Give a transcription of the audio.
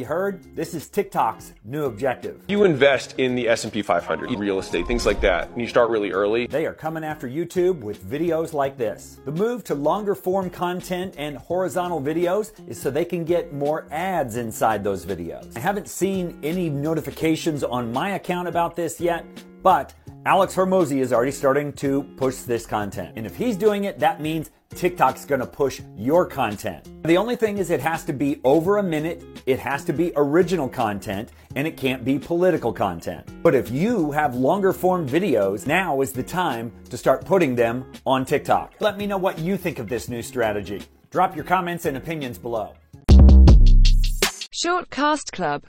You heard? This is TikTok's new objective. You invest in the S&P 500, real estate, things like that, and you start really early. They are coming after YouTube with videos like this. The move to longer form content and horizontal videos is so they can get more ads inside those videos. I haven't seen any notifications on my account about this yet, but Alex Hormozi is already starting to push this content. And if he's doing it, that means TikTok's gonna push your content. The only thing is it has to be over a minute, it has to be original content, and it can't be political content. But if you have longer form videos, now is the time to start putting them on TikTok. Let me know what you think of this new strategy. Drop your comments and opinions below. Shortcast Club